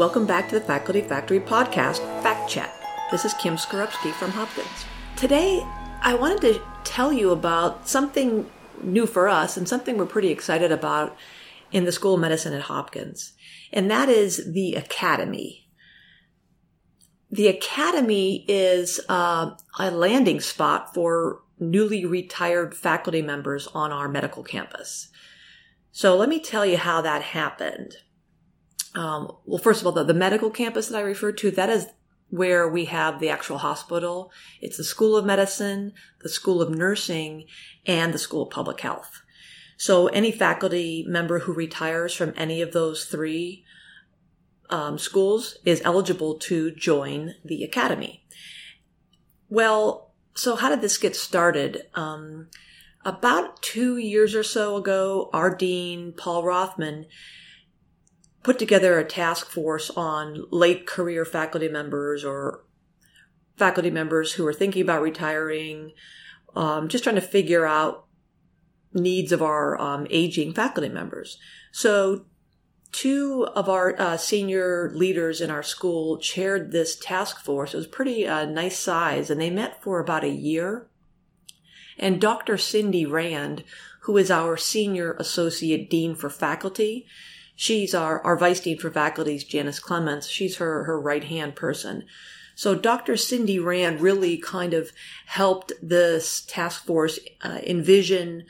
Welcome back to the Faculty Factory podcast, Fact Chat. This is Kim Skarupski from Hopkins. Today, I wanted to tell you about something new for us and something we're pretty excited about in the School of Medicine at Hopkins, and that is the Academy. The Academy is uh, a landing spot for newly retired faculty members on our medical campus. So let me tell you how that happened. Um, well, first of all, the, the medical campus that I referred to, that is where we have the actual hospital. It's the School of Medicine, the School of Nursing, and the School of Public Health. So any faculty member who retires from any of those three um, schools is eligible to join the academy. Well, so how did this get started? Um, about two years or so ago, our dean, Paul Rothman, put together a task force on late career faculty members or faculty members who are thinking about retiring, um, just trying to figure out needs of our um, aging faculty members. So two of our uh, senior leaders in our school chaired this task force. It was pretty uh, nice size, and they met for about a year. And Dr. Cindy Rand, who is our senior associate dean for faculty, she's our, our vice dean for faculties, Janice Clements. She's her, her right hand person. So Dr. Cindy Rand really kind of helped this task force uh, envision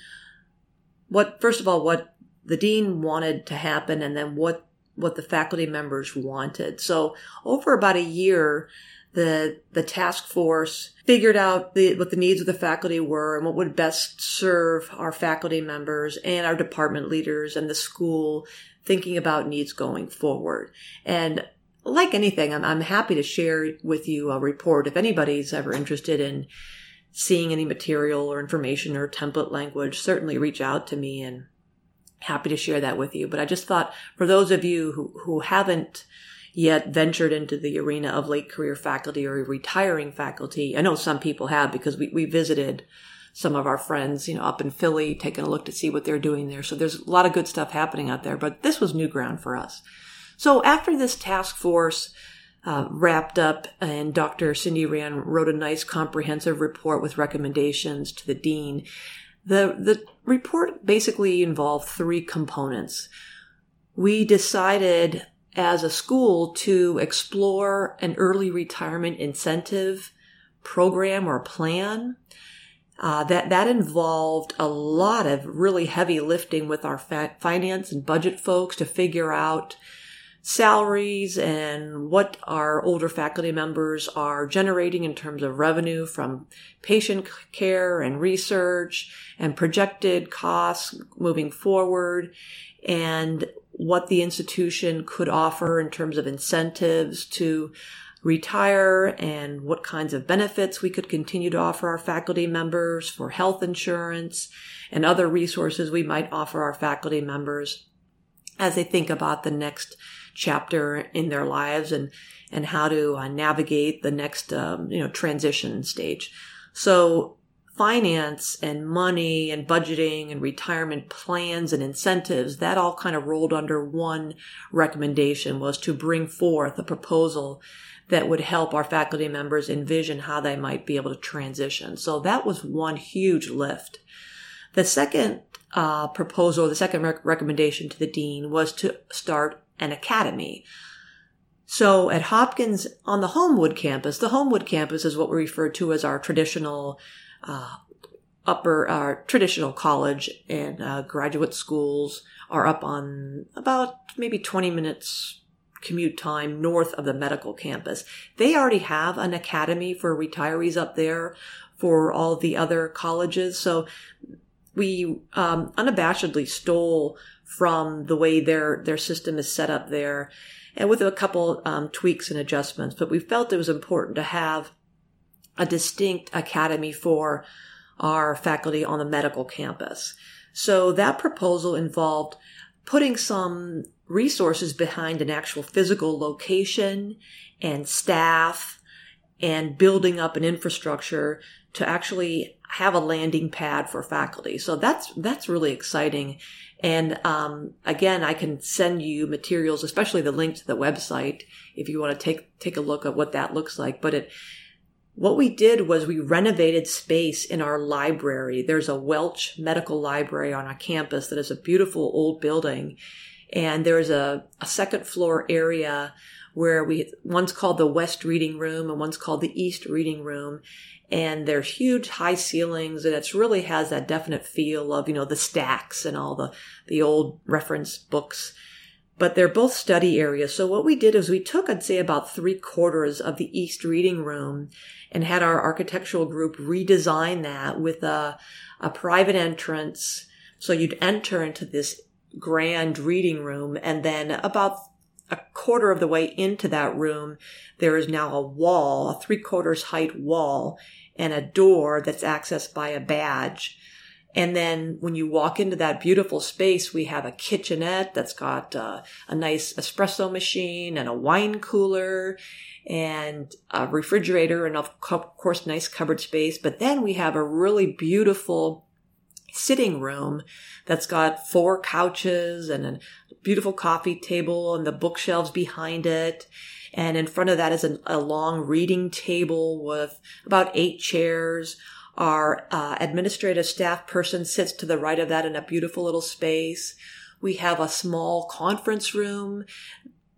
what, first of all, what the dean wanted to happen and then what what the faculty members wanted. So over about a year, the the task force figured out the, what the needs of the faculty were and what would best serve our faculty members and our department leaders and the school thinking about needs going forward. And like anything, I'm, I'm happy to share with you a report if anybody's ever interested in seeing any material or information or template language. Certainly reach out to me and happy to share that with you. But I just thought for those of you who, who haven't yet ventured into the arena of late career faculty or retiring faculty, I know some people have because we, we visited some of our friends, you know, up in Philly, taking a look to see what they're doing there. So there's a lot of good stuff happening out there, but this was new ground for us. So after this task force uh, wrapped up and Dr. Cindy Rand wrote a nice comprehensive report with recommendations to the dean, the, the report basically involved three components. We decided as a school to explore an early retirement incentive program or plan. Uh, that that involved a lot of really heavy lifting with our finance and budget folks to figure out salaries and what our older faculty members are generating in terms of revenue from patient care and research and projected costs moving forward and what the institution could offer in terms of incentives to retire and what kinds of benefits we could continue to offer our faculty members for health insurance and other resources we might offer our faculty members as they think about the next chapter in their lives and and how to uh, navigate the next um, you know transition stage. So finance and money and budgeting and retirement plans and incentives that all kind of rolled under one recommendation was to bring forth a proposal that would help our faculty members envision how they might be able to transition. So that was one huge lift. The second uh, proposal, the second rec- recommendation to the dean was to start an academy. So at Hopkins on the Homewood campus, the Homewood campus is what we refer to as our traditional uh, upper our traditional college and uh, graduate schools are up on about maybe 20 minutes commute time north of the medical campus. They already have an academy for retirees up there for all the other colleges. So we um, unabashedly stole from the way their their system is set up there, and with a couple um, tweaks and adjustments. But we felt it was important to have a distinct academy for our faculty on the medical campus. So that proposal involved putting some resources behind an actual physical location and staff and building up an infrastructure to actually have a landing pad for faculty. So that's that's really exciting. And um, again, I can send you materials, especially the link to the website, if you want to take take a look at what that looks like. But it, what we did was we renovated space in our library. There's a Welch Medical Library on our campus that is a beautiful old building, and there's a, a second floor area where we one's called the West Reading Room and one's called the East Reading Room. And there's huge high ceilings and it really has that definite feel of, you know, the stacks and all the, the old reference books. But they're both study areas. So what we did is we took, I'd say about three quarters of the East Reading Room and had our architectural group redesign that with a, a private entrance. So you'd enter into this grand reading room and then about a quarter of the way into that room, there is now a wall, a three quarters height wall, and a door that's accessed by a badge. And then when you walk into that beautiful space, we have a kitchenette that's got uh, a nice espresso machine and a wine cooler and a refrigerator and of course nice cupboard space. But then we have a really beautiful sitting room that's got four couches and a beautiful coffee table and the bookshelves behind it. And in front of that is a, a long reading table with about eight chairs. Our uh, administrative staff person sits to the right of that in a beautiful little space. We have a small conference room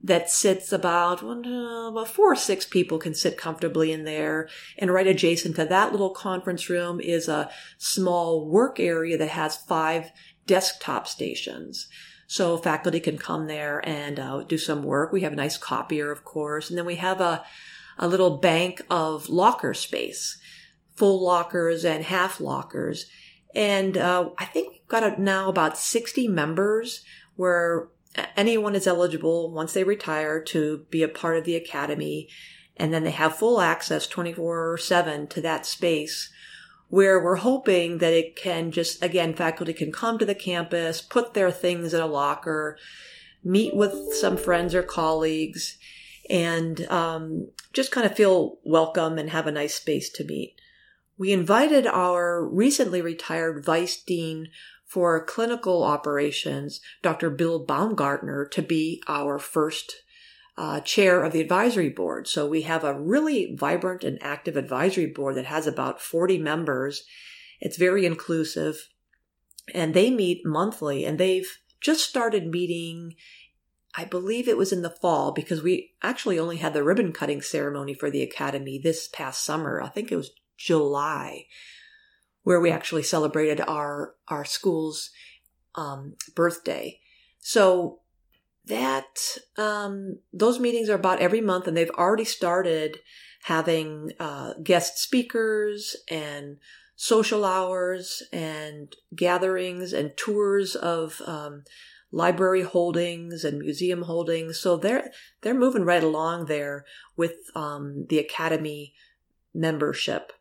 that sits about, well, about four or six people can sit comfortably in there. And right adjacent to that little conference room is a small work area that has five desktop stations. So faculty can come there and uh, do some work. We have a nice copier, of course. And then we have a, a little bank of locker space, full lockers and half lockers. And uh, I think we've got now about 60 members where anyone is eligible once they retire to be a part of the academy. And then they have full access 24 7 to that space where we're hoping that it can just, again, faculty can come to the campus, put their things in a locker, meet with some friends or colleagues, and um, just kind of feel welcome and have a nice space to meet. We invited our recently retired vice dean for clinical operations, Dr. Bill Baumgartner, to be our first uh, chair of the advisory board. So we have a really vibrant and active advisory board that has about 40 members. It's very inclusive and they meet monthly and they've just started meeting I believe it was in the fall because we actually only had the ribbon cutting ceremony for the academy this past summer. I think it was July where we actually celebrated our our school's um, birthday. So that um, those meetings are about every month, and they've already started having uh, guest speakers and social hours and gatherings and tours of um, library holdings and museum holdings. So they're they're moving right along there with um, the academy membership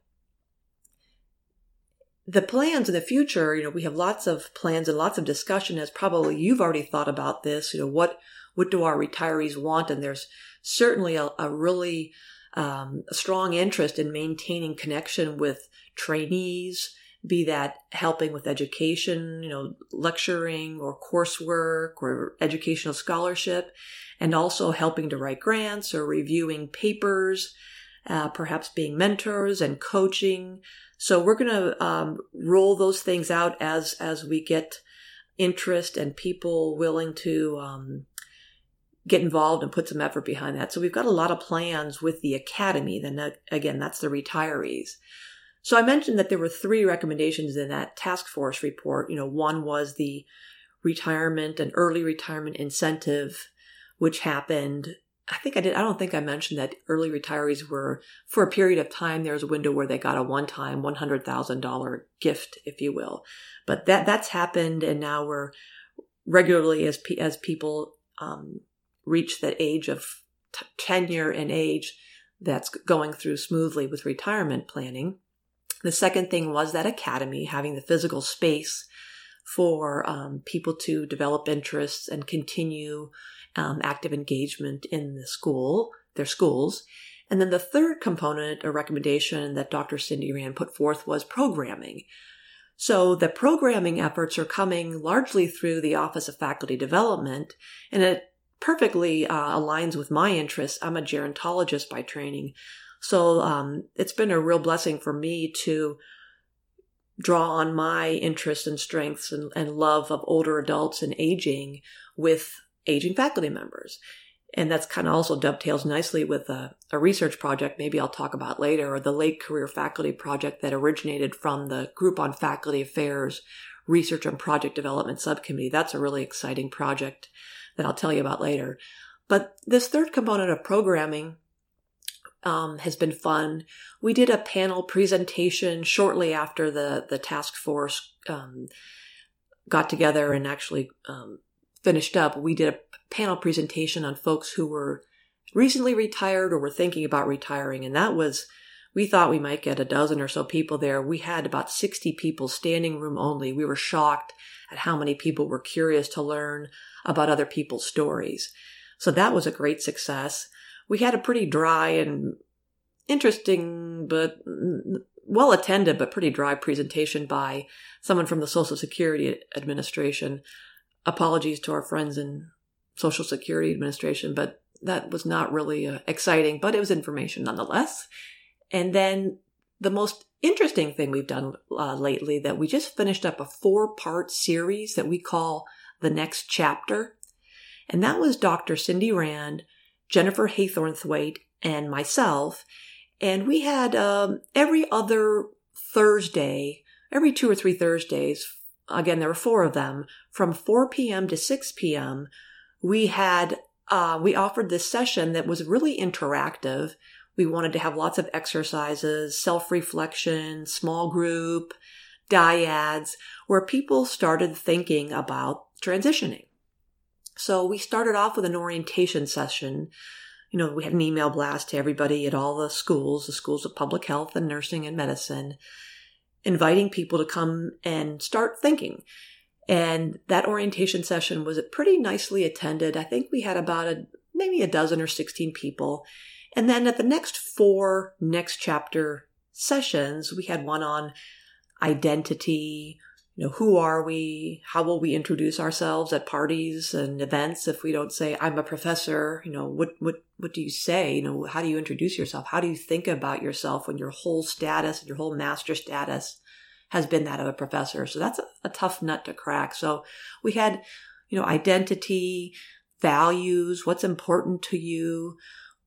the plans in the future, you know, we have lots of plans and lots of discussion as probably you've already thought about this, you know, what, what do our retirees want? And there's certainly a, a really um, a strong interest in maintaining connection with trainees, be that helping with education, you know, lecturing or coursework or educational scholarship, and also helping to write grants or reviewing papers, uh, perhaps being mentors and coaching so we're going to um, roll those things out as as we get interest and people willing to um, get involved and put some effort behind that. So we've got a lot of plans with the academy. Then again, that's the retirees. So I mentioned that there were three recommendations in that task force report. You know, one was the retirement and early retirement incentive, which happened I think I did. I don't think I mentioned that early retirees were, for a period of time, there was a window where they got a one-time one hundred thousand dollar gift, if you will. But that that's happened, and now we're regularly as as people um, reach that age of t- tenure and age that's going through smoothly with retirement planning. The second thing was that academy having the physical space for um, people to develop interests and continue um, active engagement in the school, their schools. And then the third component or recommendation that Dr. Cindy Rand put forth was programming. So the programming efforts are coming largely through the Office of Faculty Development, and it perfectly uh, aligns with my interests. I'm a gerontologist by training. So um, it's been a real blessing for me to draw on my interests and strengths and, and love of older adults and aging with aging faculty members. And that's kind of also dovetails nicely with a, a, research project, maybe I'll talk about later, or the late career faculty project that originated from the Group on Faculty Affairs Research and Project Development Subcommittee. That's a really exciting project that I'll tell you about later. But this third component of programming um, has been fun. We did a panel presentation shortly after the the task force um, got together and actually um, finished up. We did a panel presentation on folks who were recently retired or were thinking about retiring, and that was. We thought we might get a dozen or so people there. We had about 60 people standing room only. We were shocked at how many people were curious to learn about other people's stories. So that was a great success we had a pretty dry and interesting but well attended but pretty dry presentation by someone from the Social Security Administration. Apologies to our friends in Social Security Administration, but that was not really uh, exciting, but it was information nonetheless. And then the most interesting thing we've done uh, lately that we just finished up a four part series that we call The Next Chapter. And that was Dr. Cindy Rand Jennifer Haythornthwaite, and myself. And we had um, every other Thursday, every two or three Thursdays, again, there were four of them, from 4 p.m. to 6 p.m., we had, uh, we offered this session that was really interactive. We wanted to have lots of exercises, self reflection, small group, dyads, where people started thinking about transitioning. So we started off with an orientation session. You know, we had an email blast to everybody at all the schools, the schools of public health and nursing and medicine, inviting people to come and start thinking. And that orientation session was pretty nicely attended. I think we had about a maybe a dozen or 16 people. And then at the next four next chapter sessions, we had one on identity, you know, who are we? How will we introduce ourselves at parties and events if we don't say, I'm a professor? You know, what, what, what do you say? You know, how do you introduce yourself? How do you think about yourself when your whole status, your whole master status has been that of a professor? So that's a, a tough nut to crack. So we had, you know, identity, values, what's important to you,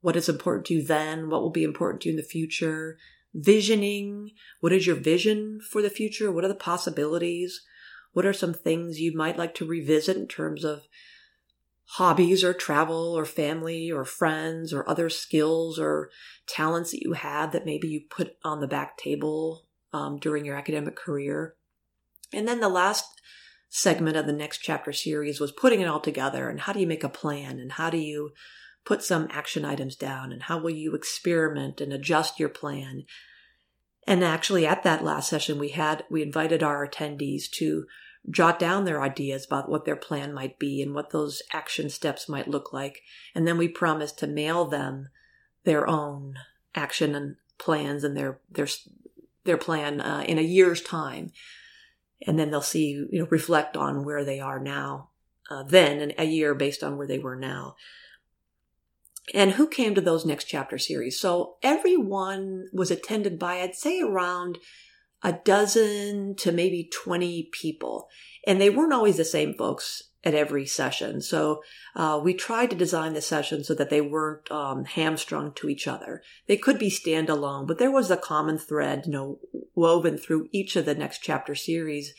what is important to you then, what will be important to you in the future, visioning. What is your vision for the future? What are the possibilities? What are some things you might like to revisit in terms of hobbies or travel or family or friends or other skills or talents that you have that maybe you put on the back table um, during your academic career? And then the last segment of the next chapter series was putting it all together and how do you make a plan and how do you put some action items down and how will you experiment and adjust your plan. And actually at that last session we had we invited our attendees to jot down their ideas about what their plan might be and what those action steps might look like. And then we promised to mail them their own action and plans and their their their plan uh, in a year's time. And then they'll see you know reflect on where they are now uh, then and a year based on where they were now and who came to those next chapter series. So everyone was attended by, I'd say, around a dozen to maybe 20 people. And they weren't always the same folks at every session. So uh, we tried to design the session so that they weren't um, hamstrung to each other. They could be standalone, but there was a common thread, you know, woven through each of the next chapter series,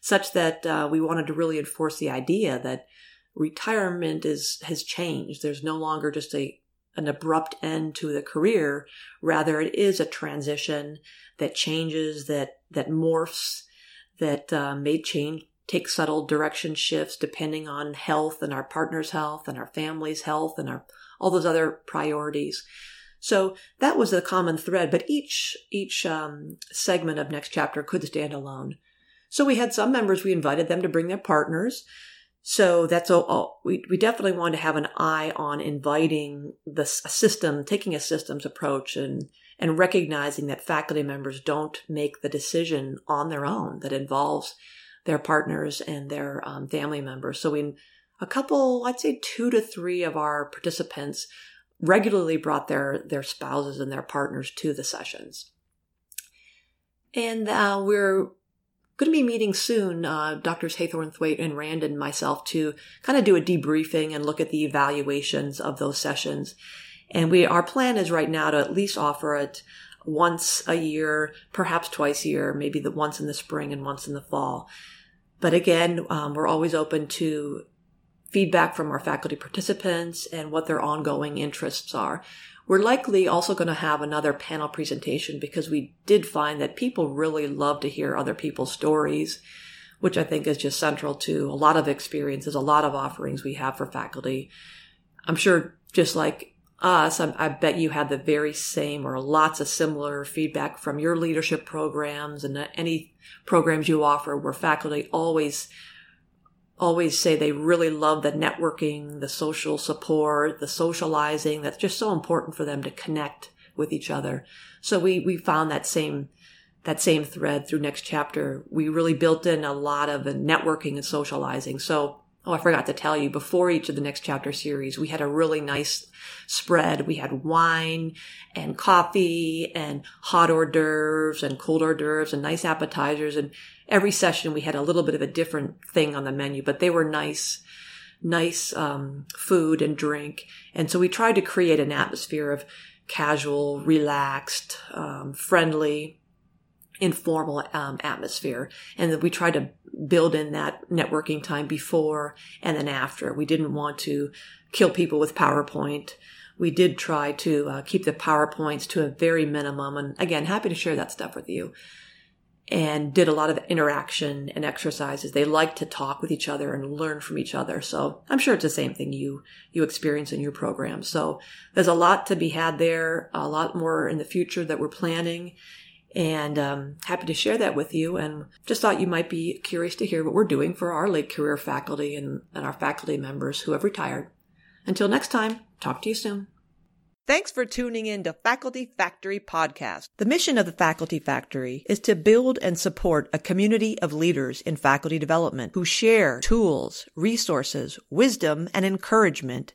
such that uh, we wanted to really enforce the idea that retirement is has changed. There's no longer just a an abrupt end to the career. Rather, it is a transition that changes, that that morphs, that uh, may change, take subtle direction shifts depending on health and our partner's health and our family's health and our all those other priorities. So that was the common thread, but each each um, segment of next chapter could stand alone. So we had some members we invited them to bring their partners So that's all. We, we definitely want to have an eye on inviting the system, taking a systems approach and, and recognizing that faculty members don't make the decision on their own that involves their partners and their um, family members. So we, a couple, I'd say two to three of our participants regularly brought their, their spouses and their partners to the sessions. And uh, we're going to be meeting soon, uh, Doctors Haythornthwaite and Rand and myself to kind of do a debriefing and look at the evaluations of those sessions. And we, our plan is right now to at least offer it once a year, perhaps twice a year, maybe the once in the spring and once in the fall. But again, um, we're always open to feedback from our faculty participants and what their ongoing interests are. We're likely also going to have another panel presentation because we did find that people really love to hear other people's stories, which I think is just central to a lot of experiences, a lot of offerings we have for faculty. I'm sure just like us, I, I bet you had the very same or lots of similar feedback from your leadership programs and any programs you offer where faculty always always say they really love the networking, the social support, the socializing. That's just so important for them to connect with each other. So we, we found that same, that same thread through next chapter. We really built in a lot of networking and socializing. So, oh, I forgot to tell you before each of the next chapter series, we had a really nice spread. We had wine and coffee and hot hors d'oeuvres and cold hors d'oeuvres and nice appetizers and every session we had a little bit of a different thing on the menu, but they were nice, nice um, food and drink. And so we tried to create an atmosphere of casual, relaxed, um, friendly, informal um, atmosphere. And we tried to build in that networking time before and then after. We didn't want to kill people with PowerPoint. We did try to uh, keep the PowerPoints to a very minimum. And again, happy to share that stuff with you and did a lot of interaction and exercises. They like to talk with each other and learn from each other. So I'm sure it's the same thing you, you experience in your program. So there's a lot to be had there, a lot more in the future that we're planning and um, happy to share that with you. And just thought you might be curious to hear what we're doing for our late career faculty and, and our faculty members who have retired. Until next time, talk to you soon. Thanks for tuning in to Faculty Factory Podcast. The mission of the Faculty Factory is to build and support a community of leaders in faculty development who share tools, resources, wisdom, and encouragement